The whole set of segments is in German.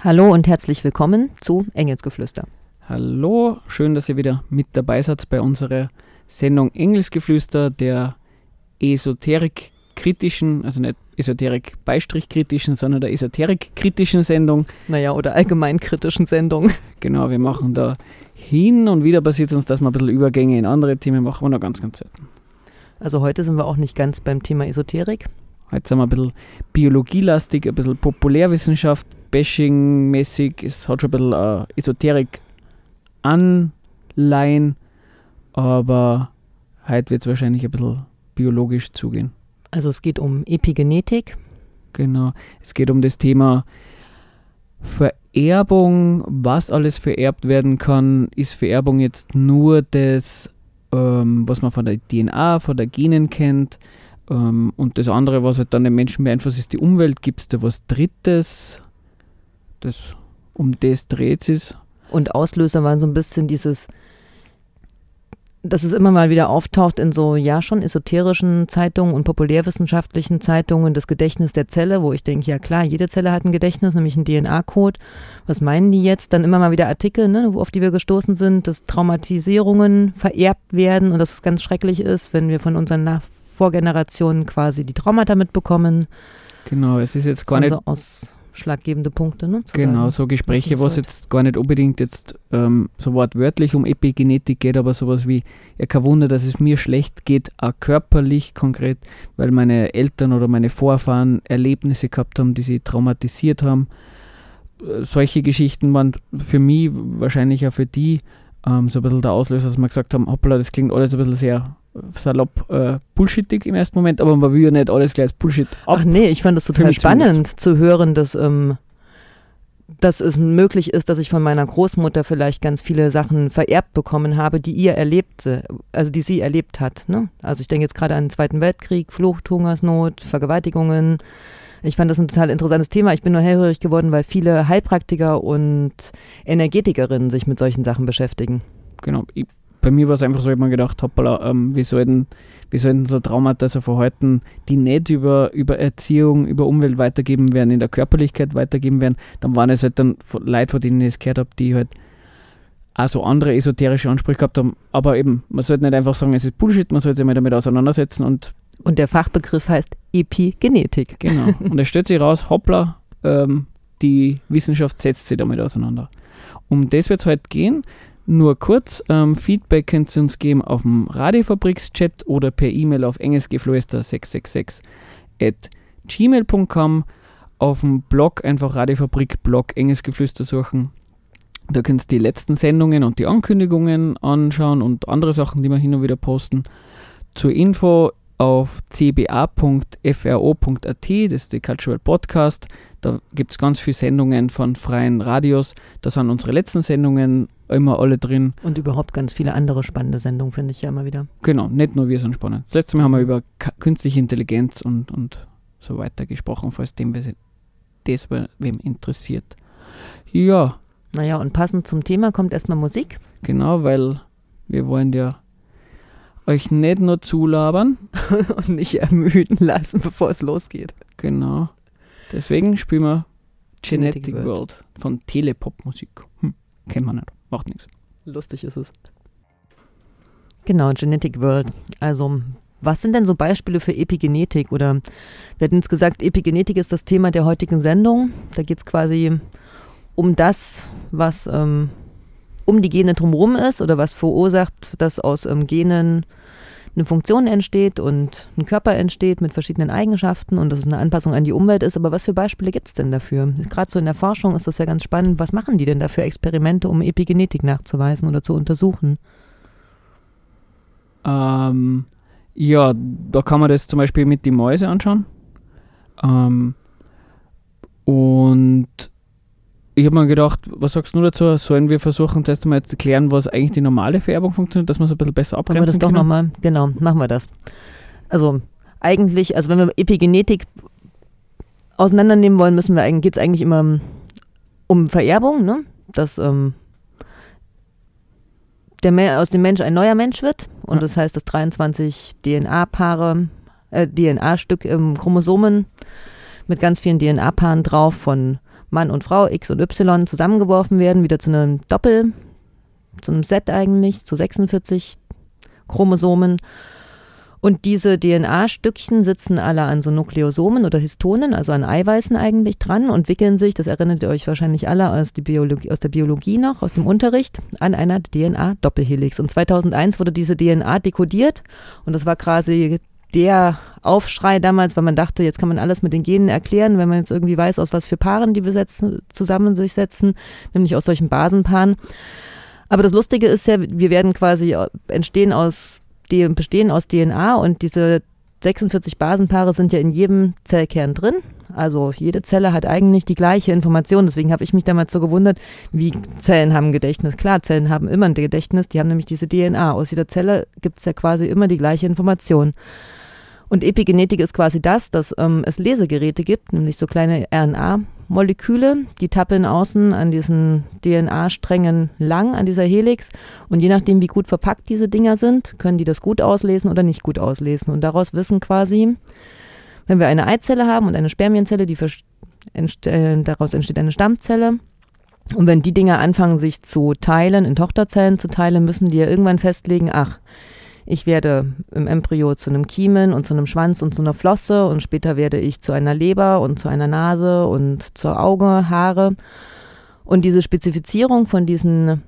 Hallo und herzlich willkommen zu Engelsgeflüster. Hallo, schön, dass ihr wieder mit dabei seid bei unserer Sendung Engelsgeflüster, der Esoterik-kritischen, also nicht Esoterik-Beistrich-kritischen, sondern der Esoterik-kritischen Sendung. Naja, oder allgemein kritischen Sendung. Genau, wir machen da hin und wieder passiert es uns, dass wir ein bisschen Übergänge in andere Themen machen, wir noch ganz, ganz selten. Also heute sind wir auch nicht ganz beim Thema Esoterik. Heute sind wir ein bisschen biologielastig, ein bisschen Populärwissenschaft, Bashing-mäßig. Es hat schon ein bisschen äh, Esoterik anleihen, aber heute wird es wahrscheinlich ein bisschen biologisch zugehen. Also es geht um Epigenetik. Genau. Es geht um das Thema Vererbung, was alles vererbt werden kann. Ist Vererbung jetzt nur das, ähm, was man von der DNA, von der Genen kennt? Ähm, und das andere, was halt dann den Menschen beeinflusst, ist die Umwelt. Gibt es da was Drittes? Das, um das dreht es. Und Auslöser waren so ein bisschen dieses, dass es immer mal wieder auftaucht in so, ja, schon esoterischen Zeitungen und populärwissenschaftlichen Zeitungen, das Gedächtnis der Zelle, wo ich denke, ja klar, jede Zelle hat ein Gedächtnis, nämlich einen DNA-Code. Was meinen die jetzt? Dann immer mal wieder Artikel, ne, auf die wir gestoßen sind, dass Traumatisierungen vererbt werden und dass es ganz schrecklich ist, wenn wir von unseren Vorgenerationen quasi die Traumata mitbekommen. Genau, es ist jetzt gar nicht. So aus ausschlaggebende Punkte. Ne, genau, sagen. so Gespräche, was jetzt gar nicht unbedingt jetzt ähm, so wortwörtlich um Epigenetik geht, aber sowas wie, ja kein Wunder, dass es mir schlecht geht, auch körperlich konkret, weil meine Eltern oder meine Vorfahren Erlebnisse gehabt haben, die sie traumatisiert haben. Äh, solche Geschichten waren für mich, wahrscheinlich auch für die, ähm, so ein bisschen der Auslöser, dass wir gesagt haben, hoppla, das klingt alles ein bisschen sehr salopp äh, bullshittig im ersten Moment, aber man will ja nicht alles gleich als Bullshit ab. Ach nee, ich fand das total spannend zu hören, dass, ähm, dass es möglich ist, dass ich von meiner Großmutter vielleicht ganz viele Sachen vererbt bekommen habe, die ihr erlebte, also die sie erlebt hat. Ne? Also ich denke jetzt gerade an den Zweiten Weltkrieg, Flucht, Hungersnot, Vergewaltigungen. Ich fand das ein total interessantes Thema. Ich bin nur hellhörig geworden, weil viele Heilpraktiker und Energetikerinnen sich mit solchen Sachen beschäftigen. Genau. Ich bei mir war es einfach so, ich habe mir gedacht, hoppala, ähm, wie, sollten, wie sollten so Traumata, so Verhalten, die nicht über, über Erziehung, über Umwelt weitergeben werden, in der Körperlichkeit weitergeben werden, dann waren es halt dann Leute, von denen ich es gehört habe, die halt auch so andere esoterische Ansprüche gehabt haben. Aber eben, man sollte nicht einfach sagen, es ist Bullshit, man sollte sich mal damit auseinandersetzen und und der Fachbegriff heißt Epigenetik. Genau. Und es stellt sich raus, hoppla, ähm, die Wissenschaft setzt sich damit auseinander. Um das wird es heute gehen. Nur kurz, ähm, Feedback könnt ihr uns geben auf dem Radiofabriks-Chat oder per E-Mail auf engelsgeflüster666 at gmail.com. Auf dem Blog einfach Radiofabrik-Blog Engelsgeflüster suchen. Da könnt ihr die letzten Sendungen und die Ankündigungen anschauen und andere Sachen, die wir hin und wieder posten. Zur Info auf cba.fro.at, das ist die Cultural Podcast. Da gibt es ganz viele Sendungen von freien Radios. Da sind unsere letzten Sendungen immer alle drin. Und überhaupt ganz viele andere spannende Sendungen, finde ich ja immer wieder. Genau, nicht nur wir sind spannend. Das letzte Mal haben wir über künstliche Intelligenz und, und so weiter gesprochen, falls dem das wem interessiert. Ja. Naja, und passend zum Thema kommt erstmal Musik. Genau, weil wir wollen ja euch nicht nur zulabern. und nicht ermüden lassen, bevor es losgeht. Genau. Deswegen spielen wir Genetic, Genetic World. World von Telepop-Musik. Hm, kennt man nicht, macht nichts. Lustig ist es. Genau, Genetic World. Also, was sind denn so Beispiele für Epigenetik? Oder wir hatten jetzt gesagt, Epigenetik ist das Thema der heutigen Sendung. Da geht es quasi um das, was ähm, um die Gene drumherum ist oder was verursacht, dass aus ähm, Genen eine Funktion entsteht und ein Körper entsteht mit verschiedenen Eigenschaften und dass es eine Anpassung an die Umwelt ist. Aber was für Beispiele gibt es denn dafür? Gerade so in der Forschung ist das ja ganz spannend. Was machen die denn da für Experimente, um Epigenetik nachzuweisen oder zu untersuchen? Ähm, ja, da kann man das zum Beispiel mit den Mäuse anschauen. Ähm, und ich habe mir gedacht, was sagst du dazu? Sollen wir versuchen, zuerst einmal zu klären, was eigentlich die normale Vererbung funktioniert, dass man es ein bisschen besser abgrenzen Machen wir das doch nochmal, genau, machen wir das. Also eigentlich, also wenn wir Epigenetik auseinandernehmen wollen, müssen wir eigentlich, geht es eigentlich immer um Vererbung, ne? Dass ähm, der aus dem Mensch ein neuer Mensch wird und ja. das heißt, dass 23 DNA-Paare äh, DNA-Stück im Chromosomen mit ganz vielen DNA-Paaren drauf von Mann und Frau, X und Y, zusammengeworfen werden, wieder zu einem Doppel, zu einem Set eigentlich, zu 46 Chromosomen. Und diese DNA-Stückchen sitzen alle an so Nukleosomen oder Histonen, also an Eiweißen eigentlich dran und wickeln sich, das erinnert ihr euch wahrscheinlich alle aus, aus der Biologie noch, aus dem Unterricht, an einer DNA-Doppelhelix. Und 2001 wurde diese DNA dekodiert und das war quasi der Aufschrei damals, weil man dachte, jetzt kann man alles mit den Genen erklären, wenn man jetzt irgendwie weiß, aus was für Paaren die besetzen, zusammen sich setzen, nämlich aus solchen Basenpaaren. Aber das Lustige ist ja, wir werden quasi entstehen aus bestehen aus DNA und diese 46 Basenpaare sind ja in jedem Zellkern drin. Also jede Zelle hat eigentlich die gleiche Information. Deswegen habe ich mich damals so gewundert, wie Zellen haben Gedächtnis. Klar, Zellen haben immer ein Gedächtnis, die haben nämlich diese DNA. Aus jeder Zelle gibt es ja quasi immer die gleiche Information. Und Epigenetik ist quasi das, dass ähm, es Lesegeräte gibt, nämlich so kleine RNA-Moleküle, die tappeln außen an diesen DNA-Strängen lang, an dieser Helix. Und je nachdem, wie gut verpackt diese Dinger sind, können die das gut auslesen oder nicht gut auslesen. Und daraus wissen quasi, wenn wir eine Eizelle haben und eine Spermienzelle, die entste äh, daraus entsteht eine Stammzelle. Und wenn die Dinger anfangen, sich zu teilen, in Tochterzellen zu teilen, müssen die ja irgendwann festlegen, ach, ich werde im Embryo zu einem Kiemen und zu einem Schwanz und zu einer Flosse und später werde ich zu einer Leber und zu einer Nase und zur Auge, Haare. Und diese Spezifizierung von diesen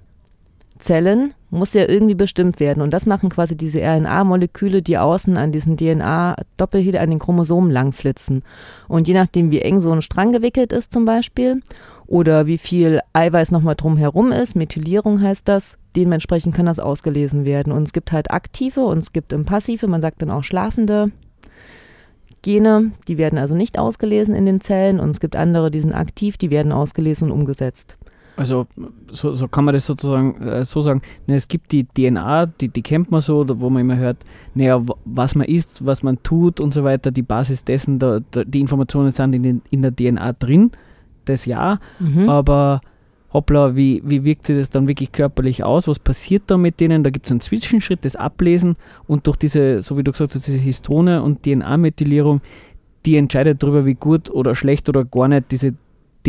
Zellen muss ja irgendwie bestimmt werden. Und das machen quasi diese RNA-Moleküle, die außen an diesen DNA-Doppelheli, an den Chromosomen langflitzen. Und je nachdem, wie eng so ein Strang gewickelt ist zum Beispiel oder wie viel Eiweiß nochmal drumherum ist, Methylierung heißt das, dementsprechend kann das ausgelesen werden. Und es gibt halt aktive und es gibt passive, man sagt dann auch schlafende Gene, die werden also nicht ausgelesen in den Zellen und es gibt andere, die sind aktiv, die werden ausgelesen und umgesetzt. Also so, so kann man das sozusagen äh, so sagen. Ne, es gibt die DNA, die, die kennt man so, wo man immer hört, naja, was man isst, was man tut und so weiter, die Basis dessen, da, da, die Informationen sind in, den, in der DNA drin, das ja, mhm. aber hoppla, wie, wie wirkt sich das dann wirklich körperlich aus? Was passiert da mit denen? Da gibt es einen Zwischenschritt, das Ablesen und durch diese, so wie du gesagt hast, diese Histone und DNA-Methylierung, die entscheidet darüber, wie gut oder schlecht oder gar nicht diese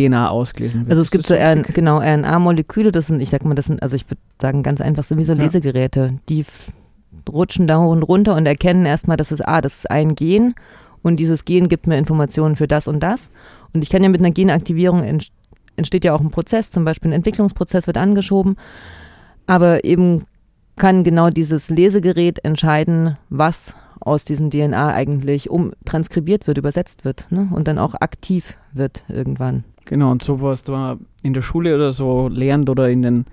DNA ausgelesen wird. Also es gibt so RN, genau RNA-Moleküle, das sind, ich sag mal, das sind, also ich würde sagen, ganz einfach so wie so Lesegeräte. Die rutschen da hoch und runter und erkennen erstmal, dass es, ah, das ist ein Gen und dieses Gen gibt mir Informationen für das und das. Und ich kann ja mit einer Genaktivierung entsteht ja auch ein Prozess, zum Beispiel ein Entwicklungsprozess wird angeschoben. Aber eben kann genau dieses Lesegerät entscheiden, was aus diesem DNA eigentlich um transkribiert wird, übersetzt wird ne? und dann auch aktiv wird irgendwann. Genau, und so was man in der Schule oder so lernt oder in den,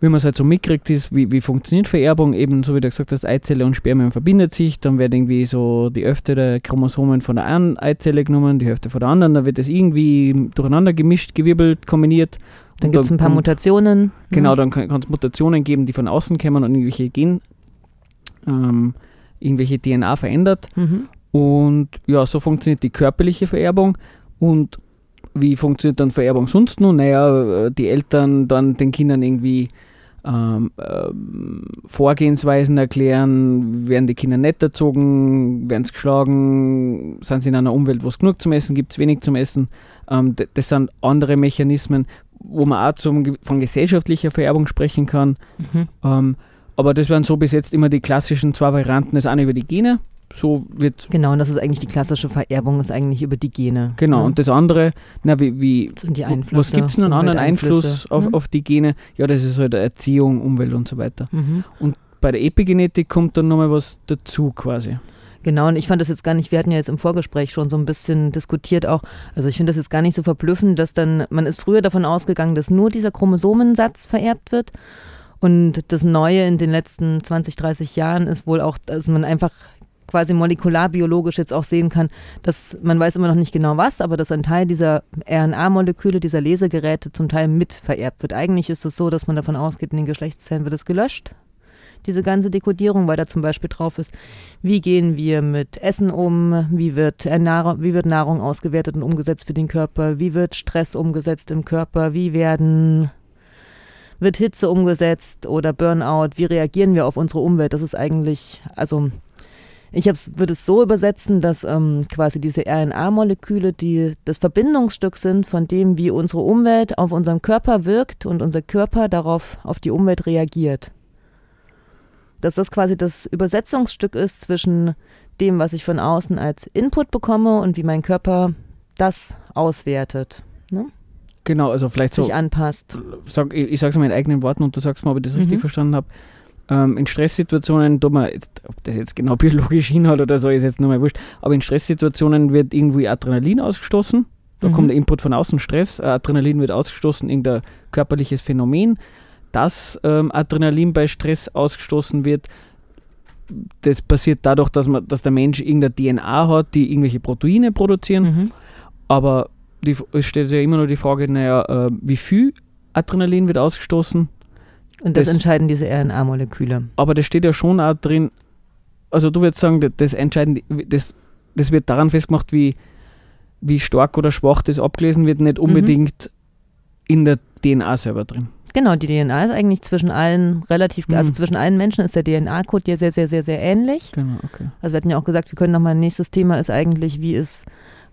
wie man es halt so mitkriegt, ist, wie, wie funktioniert Vererbung, eben so wie du gesagt hast, Eizelle und Spermium verbindet sich, dann wird irgendwie so die Hälfte der Chromosomen von der einen Eizelle genommen, die Hälfte von der anderen, dann wird das irgendwie durcheinander gemischt, gewirbelt, kombiniert. Dann gibt es ein paar Mutationen. Ne? Genau, dann kann es Mutationen geben, die von außen kommen und irgendwelche Gen, ähm, irgendwelche DNA verändert. Mhm. Und ja, so funktioniert die körperliche Vererbung. Und wie funktioniert dann Vererbung sonst noch? Naja, äh, die Eltern dann den Kindern irgendwie ähm, äh, Vorgehensweisen erklären, werden die Kinder nicht erzogen, werden sie geschlagen, sind sie in einer Umwelt, wo es genug zum Essen gibt, wenig zum Essen. Ähm, das sind andere Mechanismen, wo man auch zum, von gesellschaftlicher Vererbung sprechen kann. Mhm. Ähm, aber das wären so bis jetzt immer die klassischen zwei Varianten. Das eine über die Gene, so wird. Genau, und das ist eigentlich die klassische Vererbung, ist eigentlich über die Gene. Genau, ja. und das andere, na, wie, wie sind die Einflüsse, was gibt es noch einen anderen Einfluss auf, mhm. auf die Gene? Ja, das ist halt Erziehung, Umwelt und so weiter. Mhm. Und bei der Epigenetik kommt dann nochmal was dazu quasi. Genau, und ich fand das jetzt gar nicht, wir hatten ja jetzt im Vorgespräch schon so ein bisschen diskutiert auch, also ich finde das jetzt gar nicht so verblüffend, dass dann, man ist früher davon ausgegangen, dass nur dieser Chromosomensatz vererbt wird. Und das Neue in den letzten 20, 30 Jahren ist wohl auch, dass man einfach quasi molekularbiologisch jetzt auch sehen kann, dass man weiß immer noch nicht genau was, aber dass ein Teil dieser RNA-Moleküle, dieser Lesegeräte zum Teil mit vererbt wird. Eigentlich ist es so, dass man davon ausgeht, in den Geschlechtszellen wird es gelöscht, diese ganze Dekodierung, weil da zum Beispiel drauf ist, wie gehen wir mit Essen um, wie wird, Nahrung, wie wird Nahrung ausgewertet und umgesetzt für den Körper, wie wird Stress umgesetzt im Körper, wie werden wird Hitze umgesetzt oder Burnout, wie reagieren wir auf unsere Umwelt? Das ist eigentlich, also Ich würde es so übersetzen, dass ähm, quasi diese RNA-Moleküle, die das Verbindungsstück sind von dem, wie unsere Umwelt auf unseren Körper wirkt und unser Körper darauf auf die Umwelt reagiert. Dass das quasi das Übersetzungsstück ist zwischen dem, was ich von außen als Input bekomme und wie mein Körper das auswertet. Ne? Genau, also vielleicht sich so. anpasst. Sag, ich ich sage es mal in eigenen Worten und du sagst mal, ob ich das richtig Mhm. verstanden habe. Ähm, in Stresssituationen, tut man jetzt, ob das jetzt genau biologisch hinhaut oder so, ist jetzt nur mal wurscht, aber in Stresssituationen wird irgendwie Adrenalin ausgestoßen. Da Mhm. kommt der Input von außen, Stress, äh, Adrenalin wird ausgestoßen, irgendein körperliches Phänomen. Dass ähm, Adrenalin bei Stress ausgestoßen wird, das passiert dadurch, dass, man, dass der Mensch irgendeine DNA hat, die irgendwelche Proteine produzieren. Mhm. Aber die, es stellt sich ja immer noch die Frage, naja, äh, wie viel Adrenalin wird ausgestoßen? Und das, Das- entscheiden diese RNA-Moleküle. Aber das steht ja schon auch drin, also du würdest sagen, das, entscheiden, das, das wird daran festgemacht, wie, wie stark oder schwach das abgelesen wird, nicht unbedingt in der DNA selber drin. Genau, die DNA ist eigentlich zwischen allen relativ, Mhm. also zwischen allen Menschen ist der DNA-Code ja sehr, sehr, sehr, sehr ähnlich. Genau, okay. Also wir hatten ja auch gesagt, wir können nochmal, ein nächstes Thema ist eigentlich, wie ist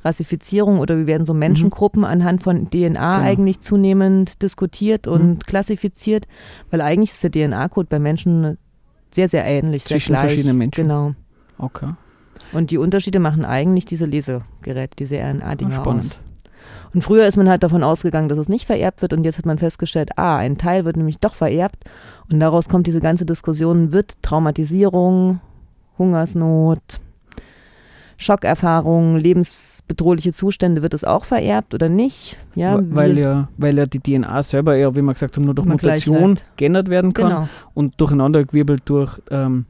Rassifizierung oder wie werden so Menschengruppen anhand von DNA Mhm. Genau. eigentlich zunehmend diskutiert und klassifiziert, weil eigentlich ist der DNA-Code bei Menschen sehr, sehr ähnlich, sehr Zwischen gleich. verschiedenen Menschen. Genau. Okay. Und die Unterschiede machen eigentlich diese Lesegeräte, diese Ah, RNA-Dinger aus. spannend. Und früher ist man halt davon ausgegangen, dass es nicht vererbt wird und jetzt hat man festgestellt, ah, ein Teil wird nämlich doch vererbt und daraus kommt diese ganze Diskussion, wird Traumatisierung, Hungersnot, Schockerfahrungen, lebensbedrohliche Zustände, wird es auch vererbt oder nicht? Ja, weil, ja, weil ja die DNA selber ja, wie wir gesagt haben, nur durch Mutation geändert werden kann Genau, und durcheinandergewirbelt durch, ähm,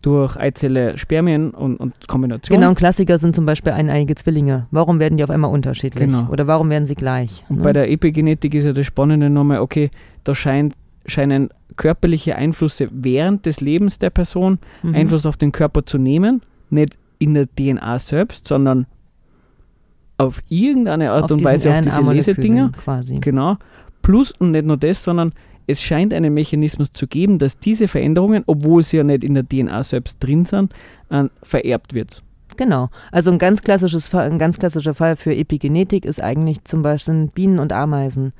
durch Eizelle, Spermien und, und Kombination. genau. Ein Klassiker sind zum Beispiel eineiige Zwillinge. Warum werden die auf einmal unterschiedlich? Genau. Oder warum werden sie gleich? Und ne? bei der Epigenetik ist ja das Spannende nochmal, okay, da scheint, scheinen körperliche Einflüsse während des Lebens der Person Mhm. Einfluss auf den Körper zu nehmen, nicht in der DNA selbst, sondern auf irgendeine Art auf und Weise auf diese Lesedinger. quasi. Genau. Plus und nicht nur das, sondern es scheint einen Mechanismus zu geben, dass diese Veränderungen, obwohl sie ja nicht in der DNA selbst drin sind, äh, vererbt wird. Genau. Also ein ganz klassisches Fall, ein ganz klassischer Fall für Epigenetik ist eigentlich zum Beispiel Bienen und Ameisen.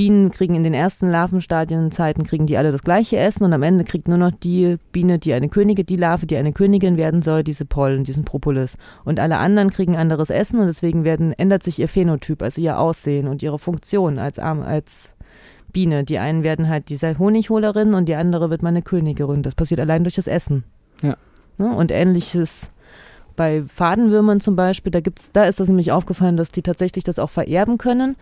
Bienen kriegen in den ersten Larvenstadienzeiten kriegen die alle das gleiche Essen und am Ende kriegt nur noch die Biene, die eine Königin, die Larve, die eine Königin werden soll, diese Pollen, diesen Propolis. Und alle anderen kriegen anderes Essen und deswegen werden, ändert sich ihr Phänotyp, also ihr Aussehen und ihre Funktion als, als Biene. Die einen werden halt diese Honigholerin und die andere wird mal eine Königin. Das passiert allein durch das Essen. Ja. Ne? Und ähnliches bei Fadenwürmern zum Beispiel, da gibt's, da ist das nämlich aufgefallen, dass die tatsächlich das auch vererben können.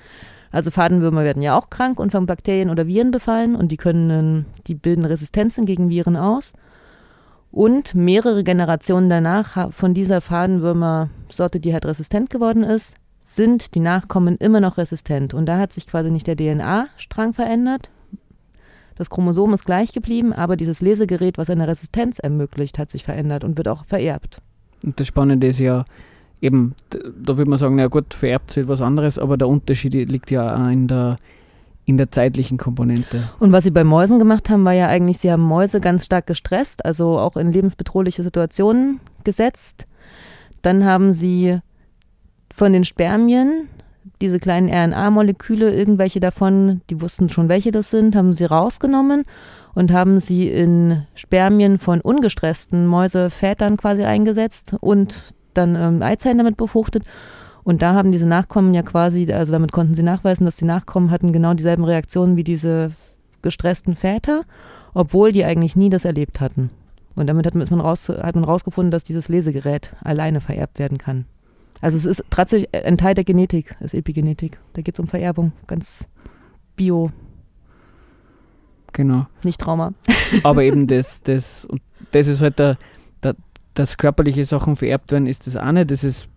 Also Fadenwürmer werden ja auch krank und von Bakterien oder Viren befallen und die können, die bilden Resistenzen gegen Viren aus. Und mehrere Generationen danach von dieser Fadenwürmer-Sorte, die halt resistent geworden ist, sind die Nachkommen immer noch resistent. Und da hat sich quasi nicht der DNA-Strang verändert. Das Chromosom ist gleich geblieben, aber dieses Lesegerät, was eine Resistenz ermöglicht, hat sich verändert und wird auch vererbt. Und das Spannende ist ja eben, da würde man sagen, na gut, vererbt wird was anderes, aber der Unterschied liegt ja auch in der, in der zeitlichen Komponente. Und was sie bei Mäusen gemacht haben, war ja eigentlich, sie haben Mäuse ganz stark gestresst, also auch in lebensbedrohliche Situationen gesetzt. Dann haben sie von den Spermien diese kleinen RNA-Moleküle, irgendwelche davon, die wussten schon, welche das sind, haben sie rausgenommen und haben sie in Spermien von ungestressten Mäusevätern quasi eingesetzt und dann ähm, Eizellen damit befruchtet. Und da haben diese Nachkommen ja quasi, also damit konnten sie nachweisen, dass die Nachkommen hatten genau dieselben Reaktionen wie diese gestressten Väter, obwohl die eigentlich nie das erlebt hatten. Und damit hat man, ist man raus, hat man rausgefunden, dass dieses Lesegerät alleine vererbt werden kann. Also es ist tatsächlich ein Teil der Genetik, ist Epigenetik. Da geht es um Vererbung, ganz bio, Genau. nicht Trauma. Aber eben das, das, und das ist halt der, der, dass körperliche Sachen vererbt werden, ist das eine. Das ist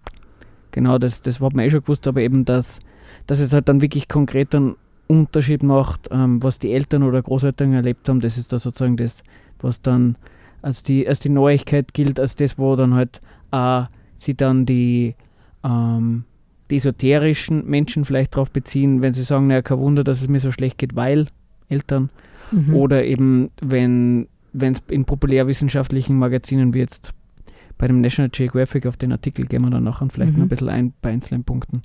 genau das, das hat man eh schon gewusst, aber eben das, dass es halt dann wirklich konkret einen Unterschied macht, ähm, was die Eltern oder Großeltern erlebt haben, das ist da sozusagen das, was dann als die, als die Neuigkeit gilt, als das, wo dann halt auch sie dann die, ähm, die esoterischen Menschen vielleicht darauf beziehen, wenn sie sagen, naja, kein Wunder, dass es mir so schlecht geht, weil Eltern. Mhm. Oder eben, wenn es in populärwissenschaftlichen Magazinen wie jetzt bei dem National Geographic, auf den Artikel gehen wir dann nachher vielleicht Mhm. noch ein bisschen ein bei einzelnen Punkten,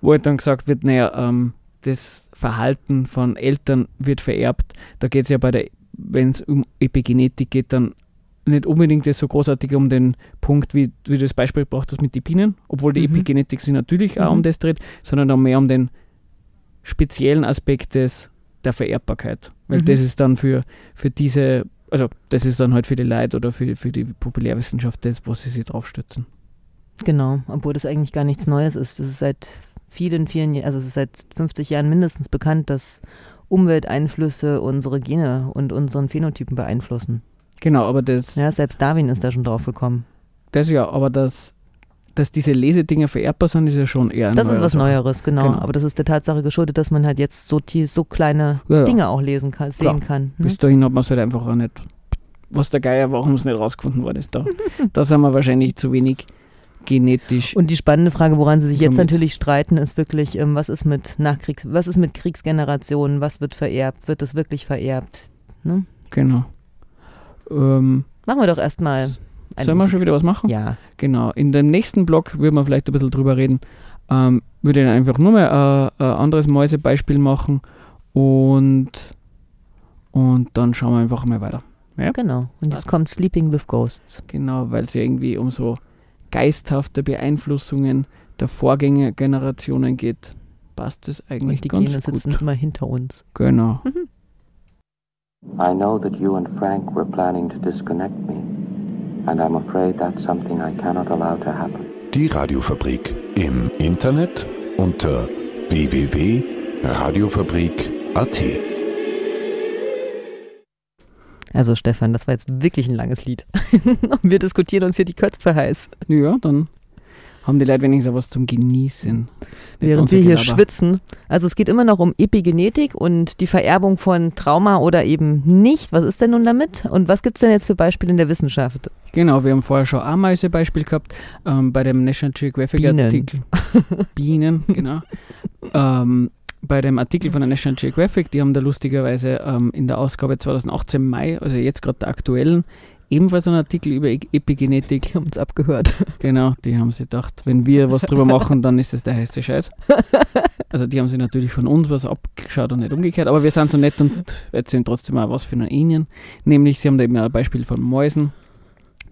wo halt dann gesagt wird, naja, ähm, das Verhalten von Eltern wird vererbt. Da geht es ja bei der, wenn es um Epigenetik geht, dann nicht unbedingt so großartig um den Punkt, wie, wie du das Beispiel gebracht hast mit den Bienen, obwohl die Mhm. Epigenetik sich natürlich auch Mhm. um das dreht, sondern dann mehr um den speziellen Aspekt des, der Vererbbarkeit. Weil Mhm. das ist dann für, für diese, also das ist dann halt für die Leute oder für, für die Populärwissenschaft das, wo sie sich draufstützen. Genau, obwohl das eigentlich gar nichts Neues ist. Das ist seit vielen, vielen Jahren, also es ist seit 50 Jahren mindestens bekannt, dass Umwelteinflüsse unsere Gene und unseren Phänotypen beeinflussen. Genau, aber das, Ja, selbst Darwin ist da schon drauf gekommen. das ja, aber das, dass diese Lesedinger vererbbar sind, ist ja schon eher eine Das ist was Sache. Neueres, genau. Genau. Aber das ist der Tatsache geschuldet, dass man halt jetzt so, tie- so kleine Ja, ja. Dinge auch lesen kann, sehen Klar. kann. Ne? Bis dahin hat man es halt einfach auch nicht. Was der Geier, warum es nicht rausgefunden worden ist, da, da sind wir wahrscheinlich zu wenig genetisch. Und die spannende Frage, woran Sie sich jetzt natürlich streiten, ist wirklich, ähm, was ist mit Nachkriegs, was ist mit Kriegsgenerationen, was wird vererbt, wird das wirklich vererbt? Ne? genau. Ähm, Machen wir doch erstmal. Sollen wir schon wieder was machen? Ja, Genau. In dem nächsten Blog würden wir vielleicht ein bisschen drüber reden. Ähm, würde ich einfach nur mal äh, ein anderes Mäusebeispiel machen und, und dann schauen wir einfach mal weiter. genau. Und jetzt kommt Sleeping with Ghosts. Genau, weil es ja irgendwie um so geisthafte Beeinflussungen der Vorgängergenerationen geht. Passt das eigentlich Und die ganz Gene gut. sitzen immer hinter uns. Genau. I know that you and Frank were planning to disconnect me, and I'm afraid that's something I cannot allow to happen. Die Radiofabrik im Internet unter www.radiofabrik.at. Also Stefan, das war jetzt wirklich ein langes Lied. wir diskutieren uns hier die Köpfe heiß. Ja, dann haben die Leute wenigstens auch was zum Genießen. Nicht Während wir hier schwitzen. Also es geht immer noch um Epigenetik und die Vererbung von Trauma oder eben nicht. Was ist denn nun damit? Und was gibt es denn jetzt für Beispiele in der Wissenschaft? Genau, wir haben vorher schon Ameise-Beispiel gehabt, ähm, bei dem National Geographic Bienen. Artikel. Bienen, genau. ähm, bei dem Artikel von der National Geographic, die haben da lustigerweise ähm, in der Ausgabe 2018 Mai, also jetzt gerade der aktuellen, ebenfalls einen Artikel über Epigenetik. Die haben uns abgehört. Genau, die haben sich gedacht, wenn wir was drüber machen, dann ist es der heiße Scheiß. Also die haben sich natürlich von uns was abgeschaut und nicht umgekehrt, aber wir sind so nett und erzählen trotzdem auch was für Ihnen. Nämlich, sie haben da eben ein Beispiel von Mäusen.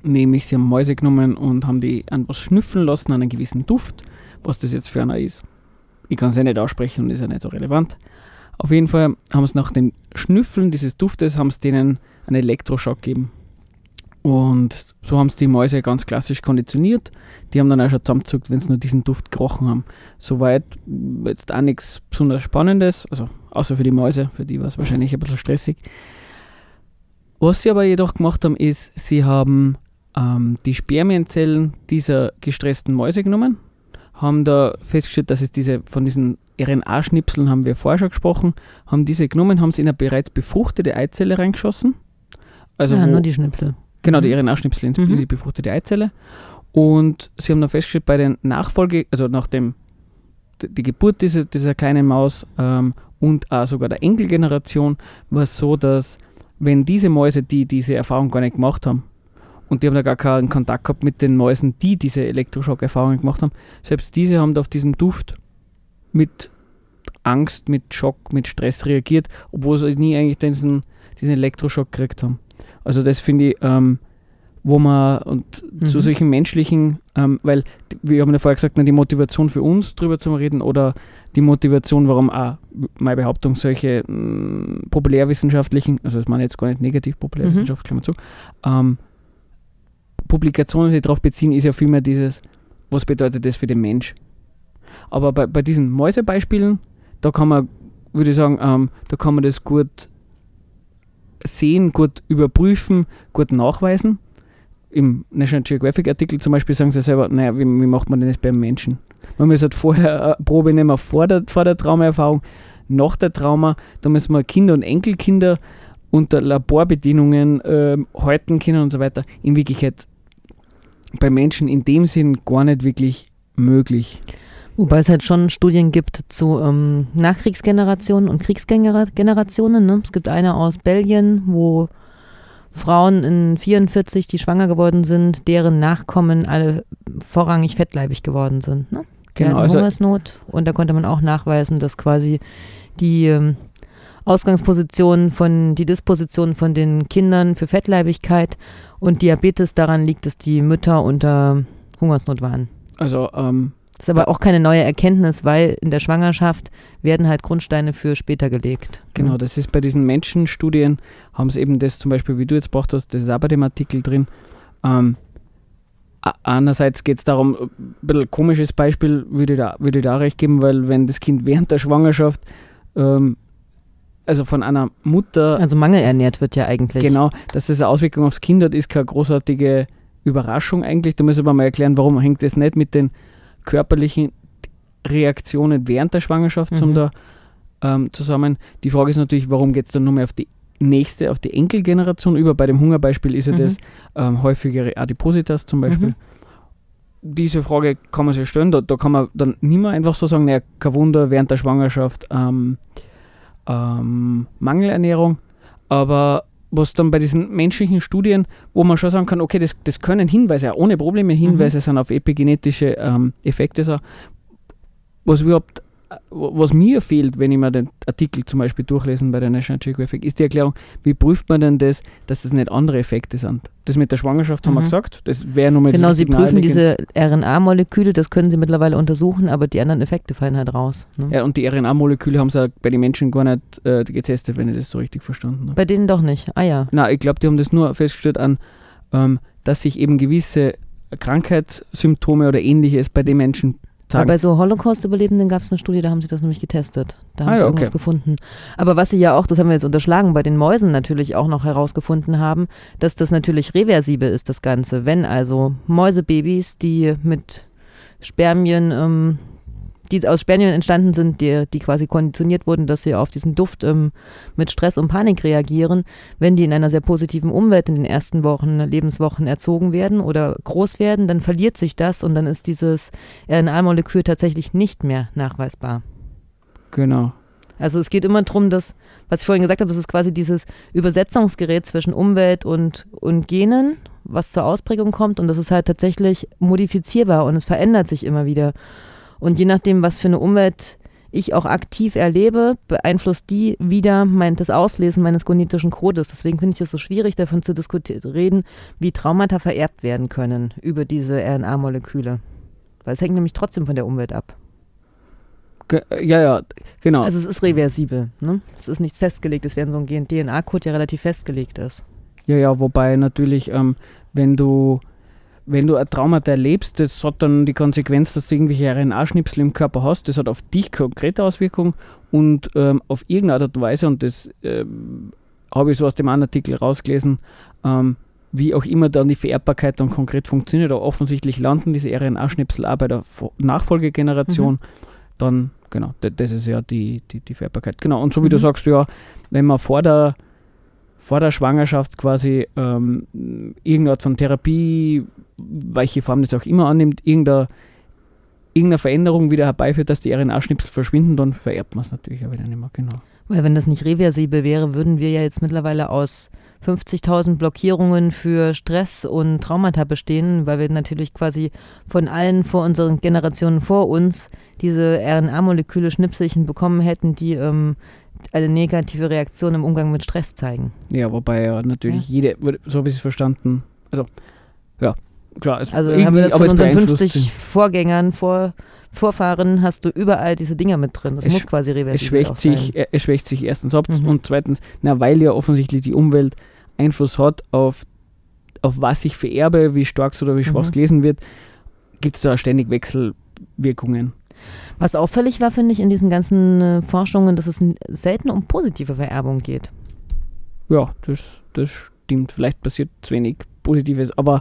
Nämlich, sie haben Mäuse genommen und haben die an was schnüffeln lassen, an einen gewissen Duft, was das jetzt für einer ist. Ich kann es ja nicht aussprechen und ist ja nicht so relevant. Auf jeden Fall haben sie nach dem Schnüffeln dieses Duftes, haben sie denen einen Elektroschock gegeben. Und so haben sie die Mäuse ganz klassisch konditioniert. Die haben dann auch schon zusammengezuckt, wenn sie nur diesen Duft gerochen haben. Soweit jetzt auch nichts besonders Spannendes, also außer für die Mäuse, für die war es wahrscheinlich ein bisschen stressig. Was sie aber jedoch gemacht haben, ist, sie haben ähm, die Spermienzellen dieser gestressten Mäuse genommen, haben da festgestellt, dass es diese von diesen RNA-Schnipseln haben wir vorher schon gesprochen, haben diese genommen, haben sie in eine bereits befruchtete Eizelle reingeschossen. Also ja, nur die Schnipsel. Genau, die Mhm. RNA-Schnipsel ins Mhm. in die befruchtete Eizelle. Und sie haben dann festgestellt, bei den Nachfolge, also nach dem, die Geburt dieser, dieser kleinen Maus ähm, und auch sogar der Enkelgeneration, war es so, dass wenn diese Mäuse, die diese Erfahrung gar nicht gemacht haben, und die haben da gar keinen Kontakt gehabt mit den Mäusen, die diese Elektroschock-Erfahrungen gemacht haben, selbst diese haben da auf diesen Duft mit Angst, mit Schock, mit Stress reagiert, obwohl sie nie eigentlich diesen, diesen Elektroschock gekriegt haben. Also das finde ich, ähm, wo man und zu Mhm. solchen menschlichen, ähm, weil wir haben ja vorher gesagt, na, die Motivation für uns drüber zu reden oder die Motivation, warum auch meine Behauptung solche mh, populärwissenschaftlichen, also das meine ich jetzt gar nicht negativ populärwissenschaft, Klammer zu, ähm, Publikationen, die sich darauf beziehen, ist ja vielmehr dieses, was bedeutet das für den Mensch. Aber bei, bei diesen Mäusebeispielen, da kann man, würde ich sagen, ähm, da kann man das gut sehen, gut überprüfen, gut nachweisen. Im National Geographic Artikel zum Beispiel sagen sie selber, naja, wie, wie macht man denn das beim Menschen? Man muss halt vorher eine Probe nehmen vor der, vor der Traumaerfahrung, nach der Trauma, da müssen wir Kinder und Enkelkinder unter Laborbedingungen ähm, halten können und so weiter. In Wirklichkeit bei Menschen in dem Sinn gar nicht wirklich möglich. Wobei es halt schon Studien gibt zu ähm, Nachkriegsgenerationen und Kriegsgenerationen. Ne? Es gibt eine aus Belgien, wo Frauen in 44, die schwanger geworden sind, deren Nachkommen alle vorrangig fettleibig geworden sind. Ne? Die Genau, hatten also- Hungersnot und da konnte man auch nachweisen, dass quasi die ähm, Ausgangsposition von, die Disposition von den Kindern für Fettleibigkeit und Diabetes daran liegt, dass die Mütter unter Hungersnot waren. Also, ähm, Das ist aber auch keine neue Erkenntnis, weil in der Schwangerschaft werden halt Grundsteine für später gelegt. Genau, das ist bei diesen Menschenstudien, haben sie eben das zum Beispiel, wie du jetzt braucht hast, das ist auch bei dem Artikel drin. Ähm, einerseits geht es darum, ein bisschen komisches Beispiel, würde ich, da, würde ich da recht geben, weil wenn das Kind während der Schwangerschaft, ähm, also von einer Mutter, Also mangelernährt wird ja eigentlich. genau, dass das eine Auswirkung aufs Kind hat, ist keine großartige Überraschung eigentlich. Da müssen wir mal erklären, warum hängt das nicht mit den körperlichen Reaktionen während der Schwangerschaft Mhm. da, ähm, zusammen. Die Frage ist natürlich, warum geht es dann nur mehr auf die nächste, auf die Enkelgeneration über? Bei dem Hungerbeispiel ist ja Mhm. das ähm, häufigere Adipositas zum Beispiel. Mhm. Diese Frage kann man sich stellen, da, da kann man dann nicht mehr einfach so sagen, naja, kein Wunder, während der Schwangerschaft ähm, ähm, Mangelernährung, aber was dann bei diesen menschlichen Studien, wo man schon sagen kann, okay, das, das können Hinweise, auch ohne Probleme Hinweise sind auf epigenetische ähm, Effekte, so. was überhaupt, was mir fehlt, wenn ich mir den Artikel zum Beispiel durchlesen bei der National Geographic, ist die Erklärung, wie prüft man denn das, dass das nicht andere Effekte sind. Das mit der Schwangerschaft haben wir Mhm. gesagt, das wäre nur mit Genau, sie Signal prüfen diese RNA-Moleküle, das können sie mittlerweile untersuchen, aber die anderen Effekte fallen halt raus. Ne? Ja, und die RNA-Moleküle haben sie bei den Menschen gar nicht äh, getestet, wenn ich das so richtig verstanden habe. Bei denen doch nicht. Ah ja. Na, ich glaube, die haben das nur festgestellt an, ähm, dass sich eben gewisse Krankheitssymptome oder ähnliches bei den Menschen Aber zeigen. bei so Holocaust-Überlebenden gab es eine Studie, da haben sie das nämlich getestet. Da haben Ah sie ja, irgendwas okay. gefunden. Aber was sie ja auch, das haben wir jetzt unterschlagen, bei den Mäusen natürlich auch noch herausgefunden haben, dass das natürlich reversibel ist, das Ganze. Wenn also Mäusebabys, die mit Spermien, ähm, die aus Spermien entstanden sind, die, die quasi konditioniert wurden, dass sie auf diesen Duft ähm, mit Stress und Panik reagieren, wenn die in einer sehr positiven Umwelt in den ersten Wochen, Lebenswochen erzogen werden oder groß werden, dann verliert sich das und dann ist dieses RNA-Molekül tatsächlich nicht mehr nachweisbar. Genau. Also es geht immer darum, dass, was ich vorhin gesagt habe, das ist quasi dieses Übersetzungsgerät zwischen Umwelt und, und Genen, was zur Ausprägung kommt und das ist halt tatsächlich modifizierbar und es verändert sich immer wieder. Und je nachdem, was für eine Umwelt ich auch aktiv erlebe, beeinflusst die wieder mein, das Auslesen meines genetischen Codes. Deswegen finde ich es so schwierig, davon zu diskutieren, reden, wie Traumata vererbt werden können über diese RNA-Moleküle. Weil es hängt nämlich trotzdem von der Umwelt ab. Ja, ja, genau. Also es ist reversibel. Ne? Es ist nichts festgelegtes, während so ein DNA-Code ja relativ festgelegt ist. ja, ja, wobei natürlich, ähm, wenn du wenn du ein Traumata erlebst, das hat dann die Konsequenz, dass du irgendwelche RNA-Schnipsel im Körper hast. Das hat auf dich konkrete Auswirkungen und ähm, auf irgendeine Art und Weise, und das ähm, habe ich so aus dem anderen Artikel rausgelesen, ähm, wie auch immer dann die Vererbbarkeit dann konkret funktioniert. Aber offensichtlich landen diese RNA-Schnipsel auch bei der Nachfolgegeneration. Dann, genau, das ist ja die, die, die Vererbbarkeit. Genau, und so wie du Mhm. sagst, ja, wenn man vor der vor der Schwangerschaft quasi ähm, irgendeine Art von Therapie, welche Form das auch immer annimmt, irgendeine, irgendeine Veränderung wieder herbeiführt, dass die RNA-Schnipsel verschwinden, dann vererbt man es natürlich auch wieder nicht mehr, genau. Weil wenn das nicht reversibel wäre, würden wir ja jetzt mittlerweile aus 50.000 Blockierungen für Stress und Traumata bestehen, weil wir natürlich quasi von allen vor unseren Generationen vor uns diese RNA-Moleküle Schnipselchen bekommen hätten, die ähm, eine negative Reaktion im Umgang mit Stress zeigen. Ja, wobei ja natürlich jede, so habe ich es verstanden, also ja, klar. Es, Also haben wir das von es unseren beeinflusst 50 ihn. Vorgängern, vor, Vorfahren hast du überall diese Dinger mit drin. Das Es muss quasi Es reversibel auch schwächt, sich, sein. äh, es schwächt sich erstens ab Mhm. und zweitens, na, weil ja offensichtlich die Umwelt Einfluss hat auf, auf was ich vererbe, wie stark es oder wie schwach es Mhm. gelesen wird, gibt es da ständig Wechselwirkungen. Was auffällig war, finde ich, in diesen ganzen äh, Forschungen, dass es selten um positive Vererbung geht. Ja, das, das stimmt. Vielleicht passiert zu wenig Positives, aber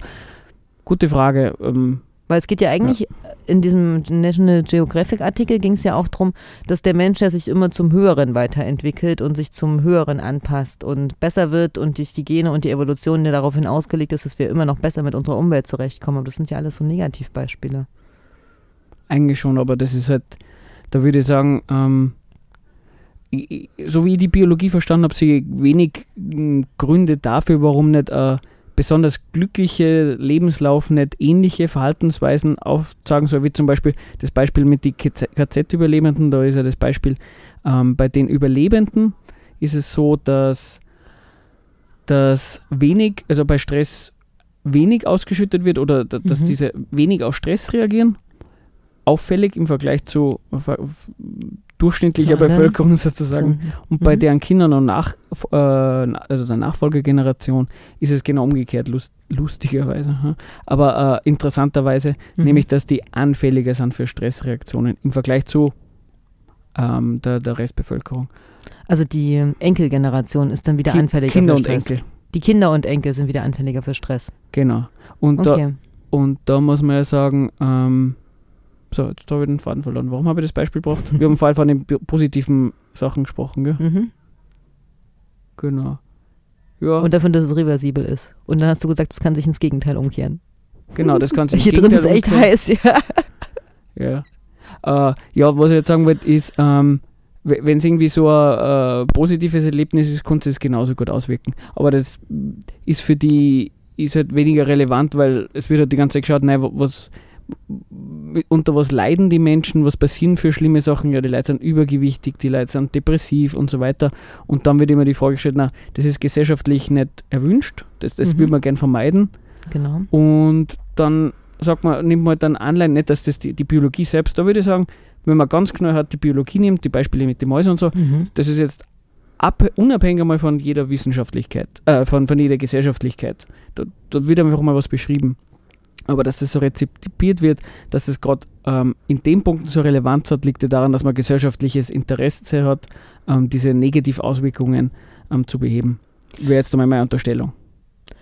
gute Frage. Ähm, Weil es geht ja eigentlich, in diesem National Geographic Artikel ging es ja auch darum, dass der Mensch ja sich immer zum Höheren weiterentwickelt und sich zum Höheren anpasst und besser wird und durch die Gene und die Evolution ja daraufhin ausgelegt ist, dass wir immer noch besser mit unserer Umwelt zurechtkommen. Aber das sind ja alles so ich- ich- so wie ich die Biologie verstanden habe, sehe ich wenig m, Gründe dafür, warum nicht ein besonders glückliche Lebenslauf nicht ähnliche Verhaltensweisen aufzeigen soll, wie zum Beispiel das Beispiel mit den KZ-Überlebenden. Da ist ja das Beispiel, ähm, bei den Überlebenden ist es so, dass, dass wenig, also bei Stress wenig ausgeschüttet wird oder da- dass Mhm. diese wenig auf Stress reagieren. Auffällig im Vergleich zu durchschnittlicher Zu. Bevölkerung sozusagen. So, Und bei Mhm. deren Kindern und nach, äh, also der Nachfolgegeneration ist es genau umgekehrt, lust, lustigerweise. hm. Aber äh, interessanterweise, mhm. nämlich dass die anfälliger sind für Stressreaktionen im Vergleich zu ähm, der, der Restbevölkerung. Also die Enkelgeneration ist dann wieder Ki- anfälliger Kinder für und Stress. Enkel, Die Kinder und Enkel sind wieder anfälliger für Stress. genau. Und, da, Okay. und da muss man ja sagen, ähm, so, jetzt habe ich den Faden verloren. Warum habe ich das Beispiel gebracht? Wir haben vor allem von den positiven Sachen gesprochen, gell? Mhm. Genau. Ja, Und davon, dass es reversibel ist. Und dann hast du gesagt, es kann sich ins Gegenteil umkehren. genau, das kann sich Hier drin ist Gegenteil echt umkehren. heiß, ja. Ja. Äh, ja, was ich jetzt sagen wollte, ist, ähm, wenn es irgendwie so ein äh, positives Erlebnis ist, kann es genauso gut auswirken. Aber das ist für die ist halt weniger relevant, weil es wird halt die ganze Zeit geschaut, nein, was, unter was leiden die Menschen, was passieren für schlimme Sachen, ja, die Leute sind übergewichtig, die Leute sind depressiv und so weiter. Und dann wird immer die Frage gestellt, na, das ist gesellschaftlich nicht erwünscht, das, das Mhm. will man gern vermeiden. Genau. Und dann sagt man, nimmt man halt dann Anleihen, nicht, dass das die, die Biologie selbst, da würde ich sagen, wenn man ganz genau hat, die Biologie nimmt, die Beispiele mit den Mäusen und so, Mhm. das ist jetzt ab, unabhängig mal von jeder Wissenschaftlichkeit, äh, von, von jeder Gesellschaftlichkeit. Da, da wird einfach mal was beschrieben. Aber dass das so rezipiert wird, dass es gerade ähm, in dem Punkt so Relevanz hat, liegt ja daran, dass man gesellschaftliches Interesse hat, ähm, diese Negativauswirkungen ähm, zu beheben. Wäre jetzt einmal meine Unterstellung.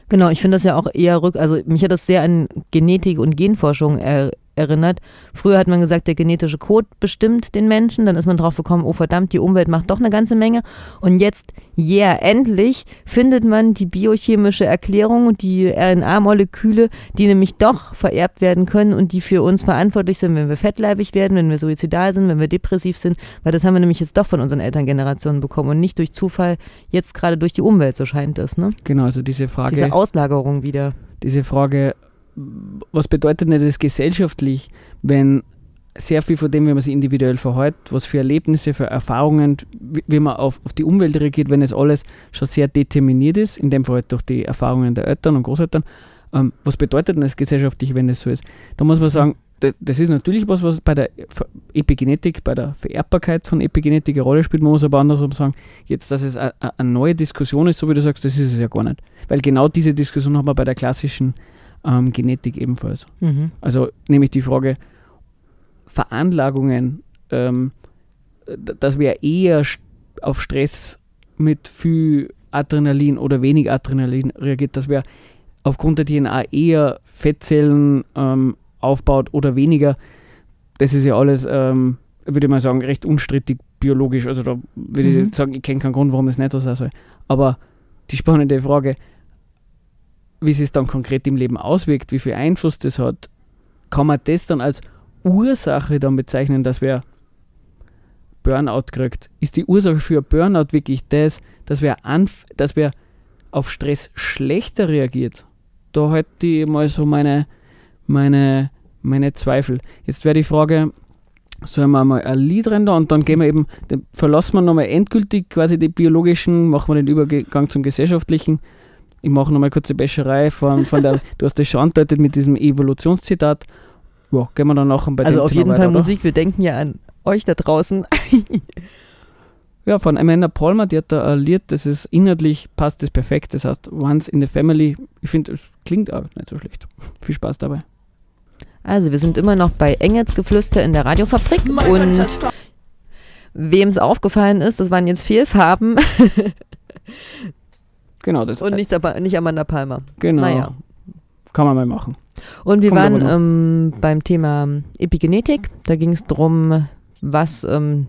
Genau, ich finde das ja auch eher rück, also mich hat das sehr an Genetik und Genforschung er, erinnert. Früher hat man gesagt, der genetische Code bestimmt den Menschen, dann ist man drauf gekommen, oh verdammt, die Umwelt macht doch eine ganze Menge. Und jetzt, yeah, endlich findet man die biochemische Erklärung und die RNA-Moleküle, die nämlich doch vererbt werden können und die für uns verantwortlich sind, wenn wir fettleibig werden, wenn wir suizidal sind, wenn wir depressiv sind, weil das haben wir nämlich jetzt doch von unseren Elterngenerationen bekommen und nicht durch Zufall, jetzt gerade durch die Umwelt, so scheint es, ne? Genau, also diese Frage. Diese Auslagerung wieder. diese Frage, was bedeutet denn das gesellschaftlich, wenn sehr viel von dem, wie man sich individuell verhält, was für Erlebnisse, für Erfahrungen, wie, man auf, auf die Umwelt reagiert, wenn es alles schon sehr determiniert ist, in dem Fall halt durch die Erfahrungen der Eltern und Großeltern, ähm, was bedeutet denn das gesellschaftlich, wenn es so ist? Da muss man sagen, das, ist natürlich was, was bei der Epigenetik, bei der Vererbbarkeit von Epigenetik eine Rolle spielt. Man muss aber andersrum sagen, jetzt, dass es eine neue Diskussion ist, so wie du sagst, das ist es ja gar nicht. Weil genau diese Diskussion haben wir bei der klassischen ähm, Genetik ebenfalls. Mhm. Also nämlich die Frage Veranlagungen, ähm, dass wir eher auf Stress mit viel Adrenalin oder wenig Adrenalin reagiert, dass wir aufgrund der DNA eher Fettzellen ähm, aufbaut oder weniger. Das ist ja alles, ähm, würde ich mal sagen, recht unstrittig biologisch. Also da würde Mhm. ich sagen, ich kenne keinen Grund, warum es nicht so sein soll. Aber die spannende Frage, wie sich es dann konkret im Leben auswirkt, wie viel Einfluss das hat, kann man das dann als Ursache dann bezeichnen, dass wer Burnout kriegt? Ist die Ursache für Burnout wirklich das, dass wer, anf dass wer auf Stress schlechter reagiert? Da hätte ich mal so meine, meine, meine Zweifel. Jetzt wäre die Frage, sollen wir mal ein Lied rein und dann gehen wir eben, verlassen wir nochmal endgültig quasi die biologischen, machen wir den Übergang zum gesellschaftlichen. Ich mache nochmal kurze Bäscherei von, von der, du hast das schon andeutet mit diesem Evolutionszitat. Ja, gehen wir dann nachher bei Also dem auf Thema jeden weiter, Fall oder? Musik, wir denken ja an euch da draußen. Ja, von Amanda Palmer, die hat da ein Lied, das ist inhaltlich passt das perfekt. Das heißt Once in the Family. Ich finde, es klingt auch nicht so schlecht. Viel Spaß dabei. Also wir sind immer noch bei Engelsgeflüster in der Radiofabrik und wem es aufgefallen ist, das waren jetzt Fehlfarben Genau, das und nicht, aber- nicht Amanda Palmer. genau. naja. Kann man mal machen. Und wir Kommt waren ähm, beim Thema Epigenetik. Da ging es darum, was ähm,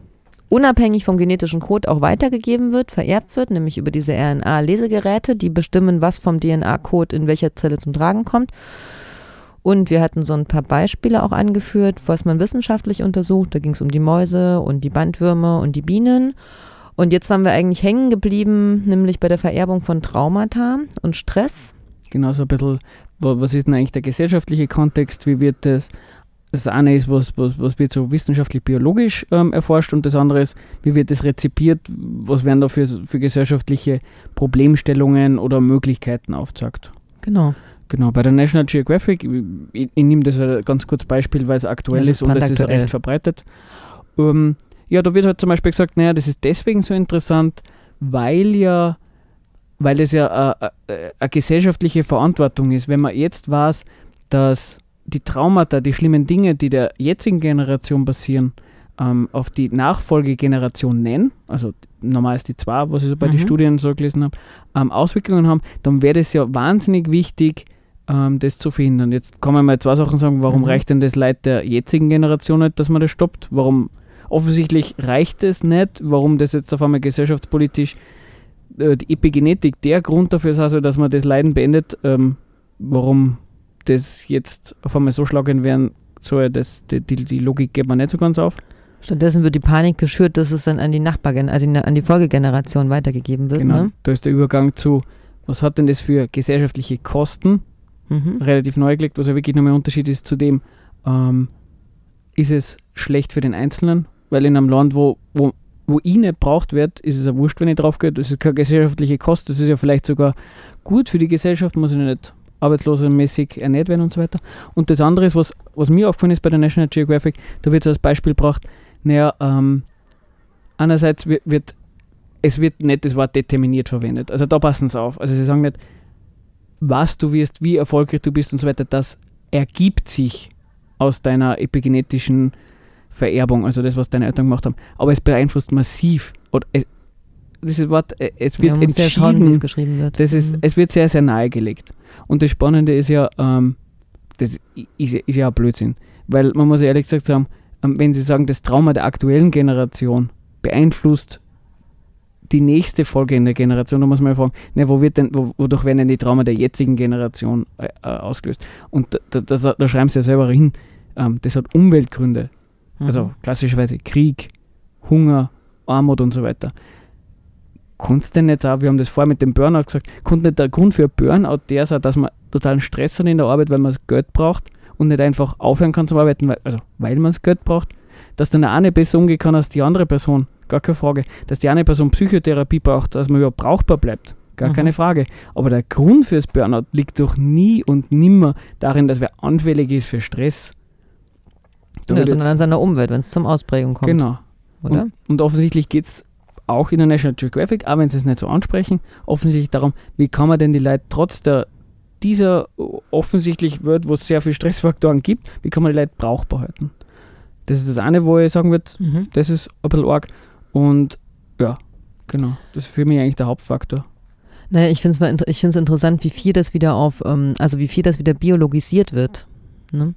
unabhängig vom genetischen Code auch weitergegeben wird, vererbt wird, nämlich über diese RNA-Lesegeräte, die bestimmen, was vom DNA-Code in welcher Zelle zum Tragen kommt. Und wir hatten so ein paar Beispiele auch angeführt, was man wissenschaftlich untersucht. Da ging es um die Mäuse und die Bandwürmer und die Bienen. Und jetzt waren wir eigentlich hängen geblieben, nämlich bei der Vererbung von Traumata und Stress. Genau, so ein bisschen, wa- was ist denn eigentlich der gesellschaftliche Kontext, wie wird das, das eine ist, was, was, was wird so wissenschaftlich-biologisch ähm, erforscht und das andere ist, wie wird das rezipiert, was werden da für, für gesellschaftliche Problemstellungen oder Möglichkeiten aufgezeigt. Genau. Genau, bei der National Geographic, ich, ich, nehme das ganz kurz Beispiel, weil es aktuell Das ist ist und es ist recht verbreitet. Ähm, ja, da wird halt zum Beispiel gesagt, naja, das ist deswegen so interessant, weil ja, weil es ja äh, äh, eine gesellschaftliche Verantwortung ist. Wenn man jetzt weiß, dass die Traumata, die schlimmen Dinge, die der jetzigen Generation passieren, ähm, auf die Nachfolgegeneration nennen, also normal ist die zwei, was ich so bei den Mhm. Studien so gelesen habe, ähm, Auswirkungen haben, dann wäre es ja wahnsinnig wichtig, ähm, das zu verhindern. Jetzt kann man mal zwei Sachen sagen, warum Mhm. reicht denn das Leid der jetzigen Generation nicht, dass man das stoppt? Warum offensichtlich reicht es nicht? Warum das jetzt auf einmal gesellschaftspolitisch äh, die Epigenetik der Grund dafür ist, also, dass man das Leiden beendet? Ähm, warum das jetzt auf einmal so schlagend werden soll, das, die, die, die Logik geht man nicht so ganz auf. Stattdessen wird die Panik geschürt, dass es dann an die Nachbargen, also an die Folgegeneration weitergegeben wird. Genau. Ne? Da ist der Übergang zu, was hat denn das für gesellschaftliche Kosten? Mhm. relativ neu gelegt, was ja wirklich nochmal ein Unterschied ist zu dem, ähm, ist es schlecht für den Einzelnen, weil in einem Land, wo, wo, wo ich nicht braucht wird, ist es ja wurscht, wenn ich drauf gehe, das ist keine gesellschaftliche Kost, das ist ja vielleicht sogar gut für die Gesellschaft, muss ich nicht arbeitslosenmäßig ernährt werden und so weiter. Und das andere ist, was, was mir aufgefallen ist bei der National Geographic, da wird so als Beispiel gebracht, naja, ähm, einerseits wird, wird es wird nicht das Wort determiniert verwendet. Also da passen sie auf. Also sie sagen nicht, was du wirst, wie erfolgreich du bist und so weiter, das ergibt sich aus deiner epigenetischen Vererbung, also das, was deine Eltern gemacht haben. Aber es beeinflusst massiv. Oder es, dieses Wort, äh, es wird ja schauen, wie es entschieden. geschrieben wird. Das ist, Mhm. Es wird sehr, sehr nahegelegt. Und das Spannende ist ja, ähm, das ist, ja- ist ja auch Blödsinn. Weil man muss ehrlich gesagt sagen, ähm, wenn Sie sagen, das Trauma der aktuellen Generation beeinflusst die nächste Folge in der Generation, da muss man ja fragen, ne, wo wird denn, wo, wodurch werden denn die Trauma der jetzigen Generation äh, äh, ausgelöst? Und da, da, da, da schreiben sie ja selber hin, ähm, das hat Umweltgründe. Mhm. Also klassischerweise Krieg, Hunger, Armut und so weiter. Kannst denn jetzt auch, wir haben das vorher mit dem Burnout gesagt, konnte nicht der Grund für Burnout der sein, dass man totalen Stress hat in der Arbeit, weil man das Geld braucht und nicht einfach aufhören kann zu arbeiten, weil, also weil man das Geld braucht, dass dann der eine besser umgehen kann als die andere Person, gar keine Frage. Dass die eine Person Psychotherapie braucht, dass man überhaupt brauchbar bleibt, gar Mhm. keine Frage. Aber der Grund fürs Burnout liegt doch nie und nimmer darin, dass wer anfällig ist für Stress. Ja, sondern an seiner Umwelt, wenn es zum Ausprägung kommt. Genau. Oder? Und, und offensichtlich geht es auch in der National Geographic, auch wenn sie es nicht so ansprechen, offensichtlich darum, wie kann man denn die Leute trotz der dieser offensichtlich Welt, wo es sehr viele Stressfaktoren gibt, wie kann man die Leute brauchbar halten? Das ist das eine, wo ich sagen würde, Mhm. das ist ein bisschen arg. Und ja, genau, das ist für mich eigentlich der Hauptfaktor. Naja, ich finde es ich find's interessant, wie viel das wieder auf, ähm, also wie viel das wieder biologisiert wird. Ne?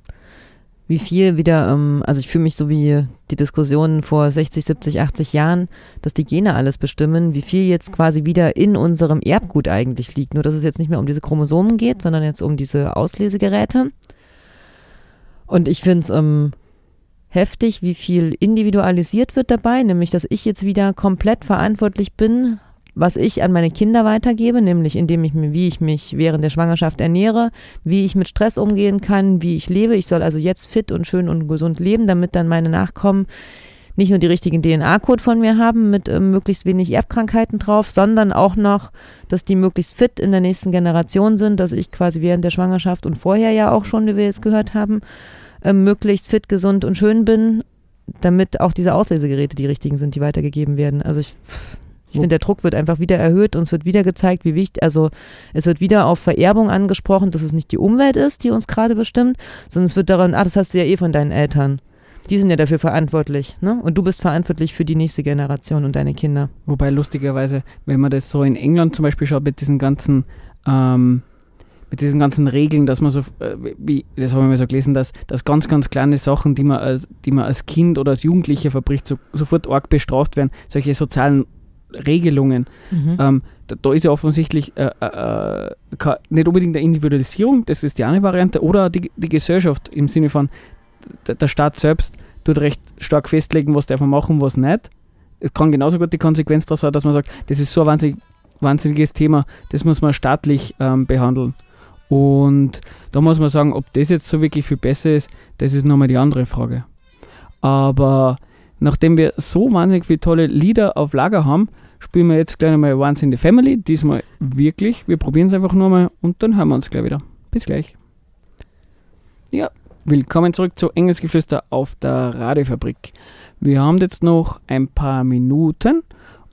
Wie viel wieder, ähm, also ich fühle mich so wie die Diskussionen vor 60, 70, 80 Jahren, dass die Gene alles bestimmen, wie viel jetzt quasi wieder in unserem Erbgut eigentlich liegt. Nur dass es jetzt nicht mehr um diese Chromosomen geht, sondern jetzt um diese Auslesegeräte. Und ich finde es ähm, heftig, wie viel individualisiert wird dabei, nämlich dass ich jetzt wieder komplett verantwortlich bin, was ich an meine Kinder weitergebe, nämlich indem ich mir, wie ich mich während der Schwangerschaft ernähre, wie ich mit Stress umgehen kann, wie ich lebe. Ich soll also jetzt fit und schön und gesund leben, damit dann meine Nachkommen nicht nur die richtigen DNA-Code von mir haben mit ähm, möglichst wenig Erbkrankheiten drauf, sondern auch noch, dass die möglichst fit in der nächsten Generation sind, dass ich quasi während der Schwangerschaft und vorher ja auch schon, wie wir jetzt gehört haben, ähm, möglichst fit, gesund und schön bin, damit auch diese Auslesegeräte die richtigen sind, die weitergegeben werden. Also ich, ich finde, der Druck wird einfach wieder erhöht und es wird wieder gezeigt, wie wichtig, also es wird wieder auf Vererbung angesprochen, dass es nicht die Umwelt ist, die uns gerade bestimmt, sondern es wird daran, ah, das hast du ja eh von deinen Eltern. Die sind ja dafür verantwortlich, ne? Und du bist verantwortlich für die nächste Generation und deine Kinder. Wobei lustigerweise, wenn man das so in England zum Beispiel schaut, mit diesen ganzen, ähm, mit diesen ganzen Regeln, dass man so, äh, wie, das habe ich mal so gelesen, dass, dass ganz, ganz kleine Sachen, die man als, die man als Kind oder als Jugendlicher verbricht, so, sofort arg bestraft werden, solche sozialen Regelungen. Ähm, da, da ist ja offensichtlich äh, äh, ke- nicht unbedingt eine Individualisierung, das ist die eine Variante, oder die, die Gesellschaft im Sinne von, der, der Staat selbst tut recht stark festlegen, was darf man machen, was nicht. es kann genauso gut die Konsequenz daraus sein, dass man sagt, das ist so ein wahnsinnig, wahnsinniges Thema, das muss man staatlich ähm, behandeln. Und da muss man sagen, ob das jetzt so wirklich viel besser ist, das ist nochmal die andere Frage. Aber nachdem wir so wahnsinnig viele tolle Lieder auf Lager haben, spielen wir jetzt gleich nochmal Once in the Family. Diesmal wirklich. Wir probieren es einfach nur mal und dann hören wir uns gleich wieder. Bis gleich. Ja, willkommen zurück zu Engelsgeflüster auf der Radiofabrik. Wir haben jetzt noch ein paar Minuten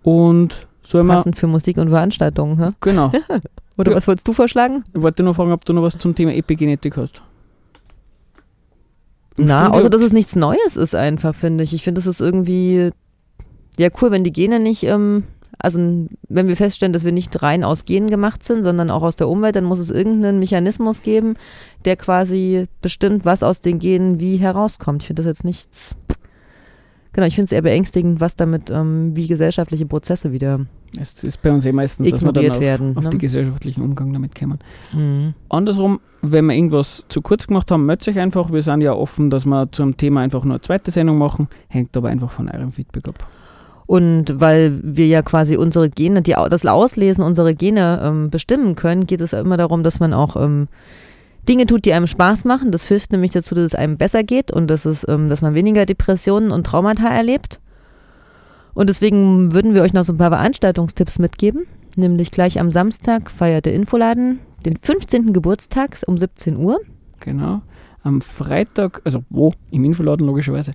und sollen. Passend für Musik und Veranstaltungen, hä? Genau. Oder Ja. was wolltest du vorschlagen? Ich wollte nur fragen, ob du noch was zum Thema Epigenetik hast. Na, Studio- außer dass es nichts Neues ist einfach, finde ich. Ich finde, es ist irgendwie ja cool, wenn die Gene nicht, ähm, also wenn wir feststellen, dass wir nicht rein aus Genen gemacht sind, sondern auch aus der Umwelt, dann muss es irgendeinen Mechanismus geben, der quasi bestimmt, was aus den Genen wie herauskommt. Ich finde das jetzt nichts. Genau, ich finde es eher beängstigend, was damit, ähm, wie gesellschaftliche Prozesse wieder. Es ist bei uns eh meistens, dass wir dann auf, werden, auf ne? den gesellschaftlichen Umgang damit kommen. Mhm. Andersrum, wenn wir irgendwas zu kurz gemacht haben, meldet euch einfach. Wir sind ja offen, dass wir zum Thema einfach nur eine zweite Sendung machen. Hängt aber einfach von eurem Feedback ab. Und weil wir ja quasi unsere Gene, die, das Auslesen unserer Gene ähm, bestimmen können, geht es ja immer darum, dass man auch ähm, Dinge tut, die einem Spaß machen. Das hilft nämlich dazu, dass es einem besser geht und dass, es, ähm, dass man weniger Depressionen und Traumata erlebt. Und deswegen würden wir euch noch so ein paar Veranstaltungstipps mitgeben. Nämlich gleich am Samstag feiert der Infoladen den 15. Geburtstag um 17 Uhr. Genau. Am Freitag, also wo? Im Infoladen logischerweise.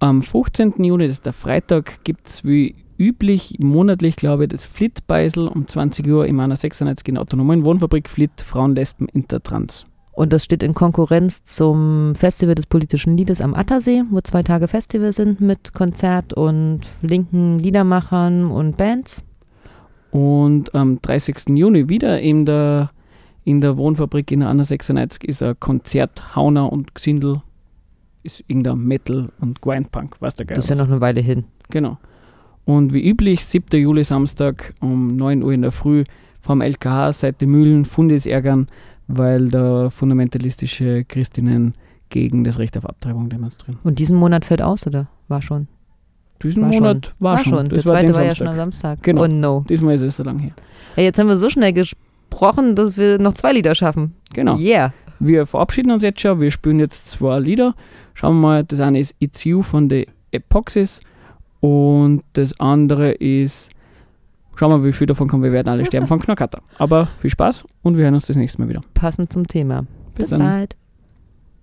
Am 15. Juni, das ist der Freitag, gibt es wie üblich monatlich, glaube ich, das Flit-Beisel um 20 Uhr in meiner 96 in autonomen Wohnfabrik Flit Frauen, Lesben, Intertrans. Und das steht in Konkurrenz zum Festival des politischen Liedes am Attersee, wo zwei Tage Festival sind mit Konzert und linken Liedermachern und Bands. Und am 30. Juni wieder in der, in der Wohnfabrik in der Anna 96 ist ein Konzert Hauner und Gsindel. Ist irgendein Metal und Grindpunk, was der Geil Das ist ja noch eine Weile hin. Genau. Und wie üblich, 7. Juli Samstag um 9 Uhr in der Früh vom LKH Seite Mühlen Fundis ärgern, weil da fundamentalistische Christinnen gegen das Recht auf Abtreibung demonstrieren. Und diesen Monat fällt aus, oder? War schon. Diesen War Monat war, schon. Der Das war zweite war ja Samstag. schon am Samstag. Genau. Oh no. Diesmal ist es so lang her. Ja, jetzt haben wir so schnell gesprochen, dass wir noch zwei Lieder schaffen. Genau. Yeah. Wir verabschieden uns jetzt schon. Wir spielen jetzt zwei Lieder. Schauen wir mal, das eine ist It's You von The Epoxys und das andere ist, schauen wir mal, wie viel davon kommen. Wir werden alle sterben von Knackata. Aber viel Spaß und wir hören uns das nächste Mal wieder. Passend zum Thema. Bis Bis dann. bald.